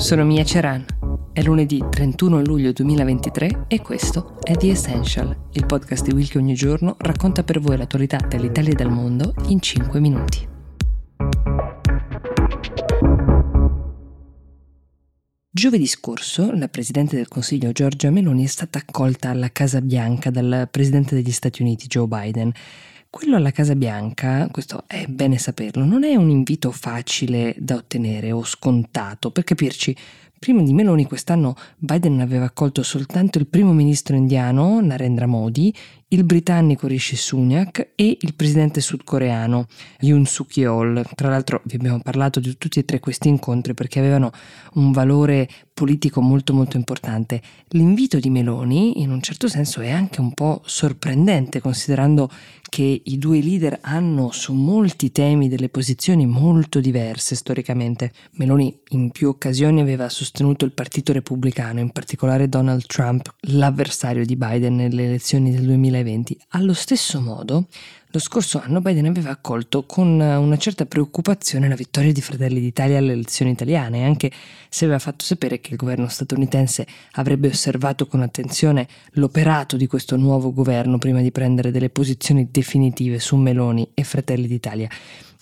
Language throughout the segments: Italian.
sono Mia Ceran. È lunedì 31 luglio 2023 e questo è The Essential, il podcast di Will che ogni giorno racconta per voi l'attualità dall'Italia e dal mondo in 5 minuti. Giovedì scorso la Presidente del Consiglio Giorgia Meloni è stata accolta alla Casa Bianca dal Presidente degli Stati Uniti Joe Biden. Quello alla Casa Bianca, questo è bene saperlo, non è un invito facile da ottenere o scontato. Per capirci, prima di Meloni quest'anno Biden aveva accolto soltanto il primo ministro indiano, Narendra Modi, il britannico Rishi Sunak e il presidente sudcoreano Yoon Suk Yeol. Tra l'altro vi abbiamo parlato di tutti e tre questi incontri perché avevano un valore politico molto molto importante. L'invito di Meloni in un certo senso è anche un po' sorprendente considerando che i due leader hanno su molti temi delle posizioni molto diverse storicamente. Meloni in più occasioni aveva sostenuto il Partito Repubblicano, in particolare Donald Trump, l'avversario di Biden nelle elezioni del 2020 2020. Allo stesso modo, lo scorso anno Biden aveva accolto con una certa preoccupazione la vittoria di Fratelli d'Italia alle elezioni italiane, anche se aveva fatto sapere che il governo statunitense avrebbe osservato con attenzione l'operato di questo nuovo governo prima di prendere delle posizioni definitive su Meloni e Fratelli d'Italia.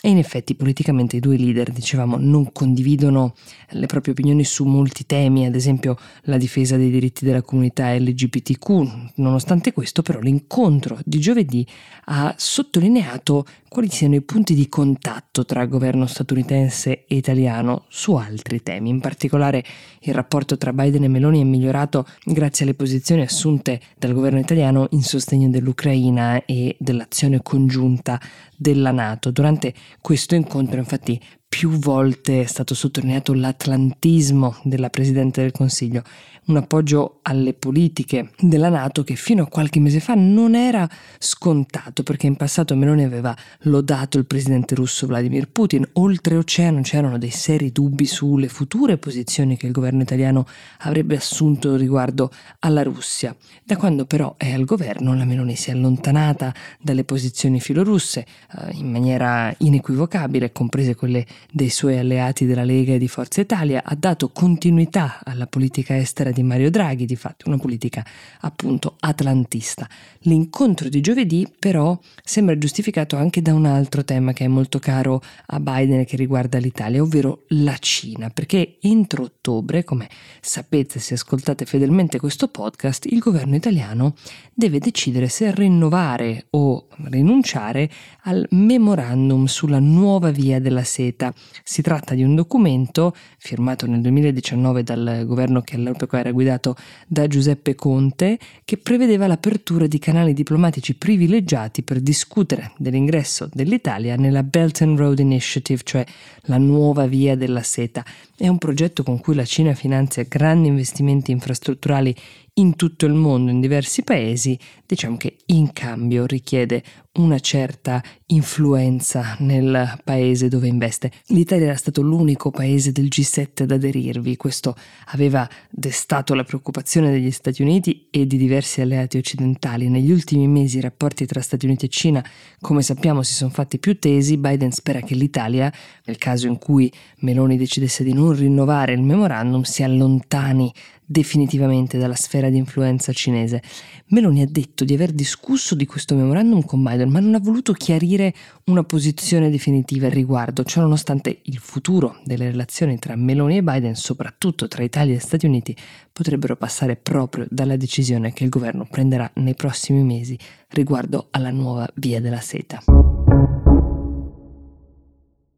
E in effetti politicamente i due leader, dicevamo, non condividono le proprie opinioni su molti temi, ad esempio la difesa dei diritti della comunità LGBTQ. Nonostante questo, però, l'incontro di giovedì ha sottolineato quali siano i punti di contatto tra governo statunitense e italiano su altri temi. In particolare il rapporto tra Biden e Meloni è migliorato grazie alle posizioni assunte dal governo italiano in sostegno dell'Ucraina e dell'azione congiunta della Nato. Durante questo incontro infatti più volte è stato sottolineato l'atlantismo della Presidente del Consiglio, un appoggio alle politiche della Nato che fino a qualche mese fa non era scontato perché in passato Meloni aveva lodato il presidente russo Vladimir Putin. Oltreoceano c'erano dei seri dubbi sulle future posizioni che il governo italiano avrebbe assunto riguardo alla Russia. Da quando però è al governo la Meloni si è allontanata dalle posizioni filorusse eh, in maniera inequivocabile, comprese quelle dei suoi alleati della Lega e di Forza Italia, ha dato continuità alla politica estera di Mario Draghi, di fatto una politica appunto atlantista. L'incontro di giovedì però sembra giustificato anche da un altro tema che è molto caro a Biden e che riguarda l'Italia, ovvero la Cina, perché entro ottobre, come sapete se ascoltate fedelmente questo podcast, il governo italiano deve decidere se rinnovare o rinunciare al memorandum sulla nuova via della seta si tratta di un documento firmato nel 2019 dal governo che all'epoca era guidato da Giuseppe Conte che prevedeva l'apertura di canali diplomatici privilegiati per discutere dell'ingresso dell'Italia nella Belt and Road Initiative, cioè la nuova via della seta. È un progetto con cui la Cina finanzia grandi investimenti infrastrutturali in tutto il mondo, in diversi paesi, diciamo che in cambio richiede una certa influenza nel paese dove investe. L'Italia era stato l'unico paese del G7 ad aderirvi, questo aveva destato la preoccupazione degli Stati Uniti e di diversi alleati occidentali. Negli ultimi mesi i rapporti tra Stati Uniti e Cina, come sappiamo, si sono fatti più tesi. Biden spera che l'Italia, nel caso in cui Meloni decidesse di non rinnovare il memorandum, si allontani definitivamente dalla sfera di influenza cinese. Meloni ha detto di aver discusso di questo memorandum con Biden, ma non ha voluto chiarire una posizione definitiva al riguardo, ciò nonostante il futuro delle relazioni tra Meloni e Biden, soprattutto tra Italia e Stati Uniti, potrebbero passare proprio dalla decisione che il governo prenderà nei prossimi mesi riguardo alla nuova via della seta.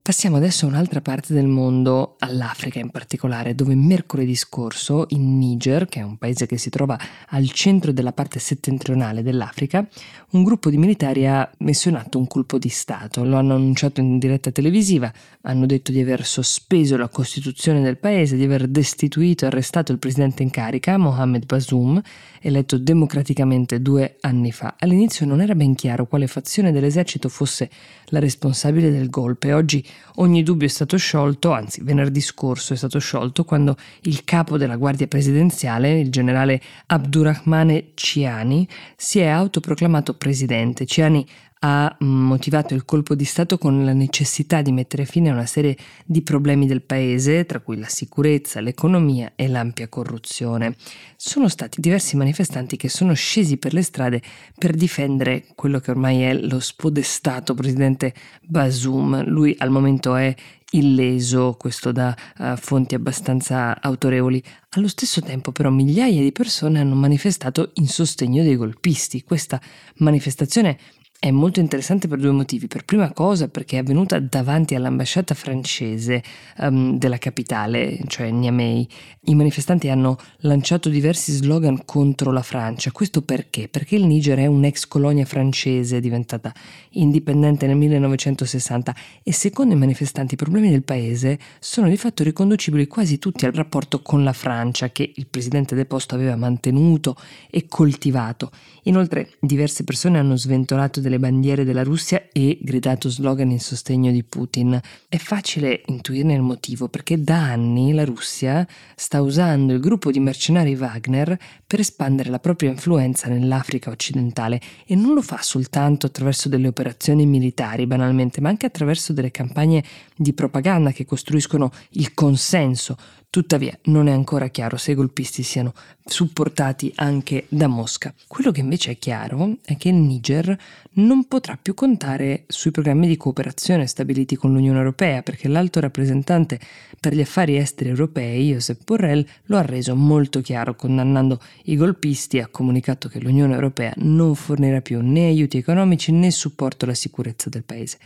Passiamo adesso a un'altra parte del mondo, all'Africa in particolare, dove mercoledì scorso in Niger, che è un paese che si trova al centro della parte settentrionale dell'Africa, un gruppo di militari ha messo in atto un colpo di Stato. Lo hanno annunciato in diretta televisiva, hanno detto di aver sospeso la Costituzione del paese, di aver destituito e arrestato il presidente in carica, Mohamed Bazoum, eletto democraticamente due anni fa. All'inizio non era ben chiaro quale fazione dell'esercito fosse la responsabile del golpe. Oggi ogni dubbio è stato sciolto, anzi venerdì scorso è stato sciolto quando il capo della Guardia Presidenziale, il generale Abdurrahmane Ciani, si è autoproclamato presidente. Ciani ha motivato il colpo di Stato con la necessità di mettere fine a una serie di problemi del paese, tra cui la sicurezza, l'economia e l'ampia corruzione. Sono stati diversi manifestanti che sono scesi per le strade per difendere quello che ormai è lo spodestato presidente Basum. Lui al momento è illeso, questo da uh, fonti abbastanza autorevoli. Allo stesso tempo però migliaia di persone hanno manifestato in sostegno dei golpisti. Questa manifestazione è molto interessante per due motivi. Per prima cosa perché è avvenuta davanti all'ambasciata francese um, della capitale, cioè Niamey. I manifestanti hanno lanciato diversi slogan contro la Francia. Questo perché? Perché il Niger è un'ex colonia francese diventata indipendente nel 1960 e secondo i manifestanti i problemi del paese sono di fatto riconducibili quasi tutti al rapporto con la Francia che il presidente deposto aveva mantenuto e coltivato. Inoltre diverse persone hanno sventolato delle bandiere della Russia e gridato slogan in sostegno di Putin. È facile intuirne il motivo perché da anni la Russia sta usando il gruppo di mercenari Wagner per espandere la propria influenza nell'Africa occidentale e non lo fa soltanto attraverso delle operazioni militari banalmente, ma anche attraverso delle campagne di propaganda che costruiscono il consenso Tuttavia non è ancora chiaro se i golpisti siano supportati anche da Mosca. Quello che invece è chiaro è che il Niger non potrà più contare sui programmi di cooperazione stabiliti con l'Unione Europea perché l'alto rappresentante per gli affari esteri europei, Josep Borrell, lo ha reso molto chiaro condannando i golpisti e ha comunicato che l'Unione Europea non fornirà più né aiuti economici né supporto alla sicurezza del paese.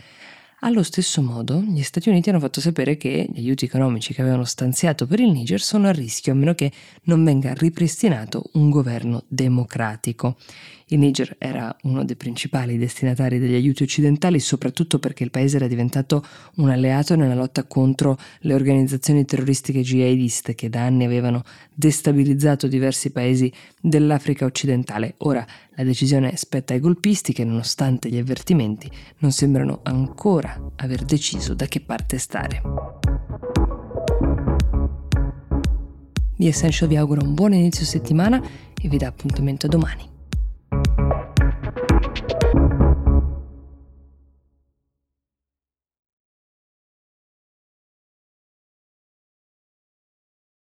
Allo stesso modo, gli Stati Uniti hanno fatto sapere che gli aiuti economici che avevano stanziato per il Niger sono a rischio a meno che non venga ripristinato un governo democratico. Il Niger era uno dei principali destinatari degli aiuti occidentali, soprattutto perché il paese era diventato un alleato nella lotta contro le organizzazioni terroristiche jihadiste che da anni avevano destabilizzato diversi paesi dell'Africa occidentale. Ora la decisione spetta ai golpisti che, nonostante gli avvertimenti, non sembrano ancora aver deciso da che parte stare. The Essential vi auguro un buon inizio settimana e vi dà appuntamento domani.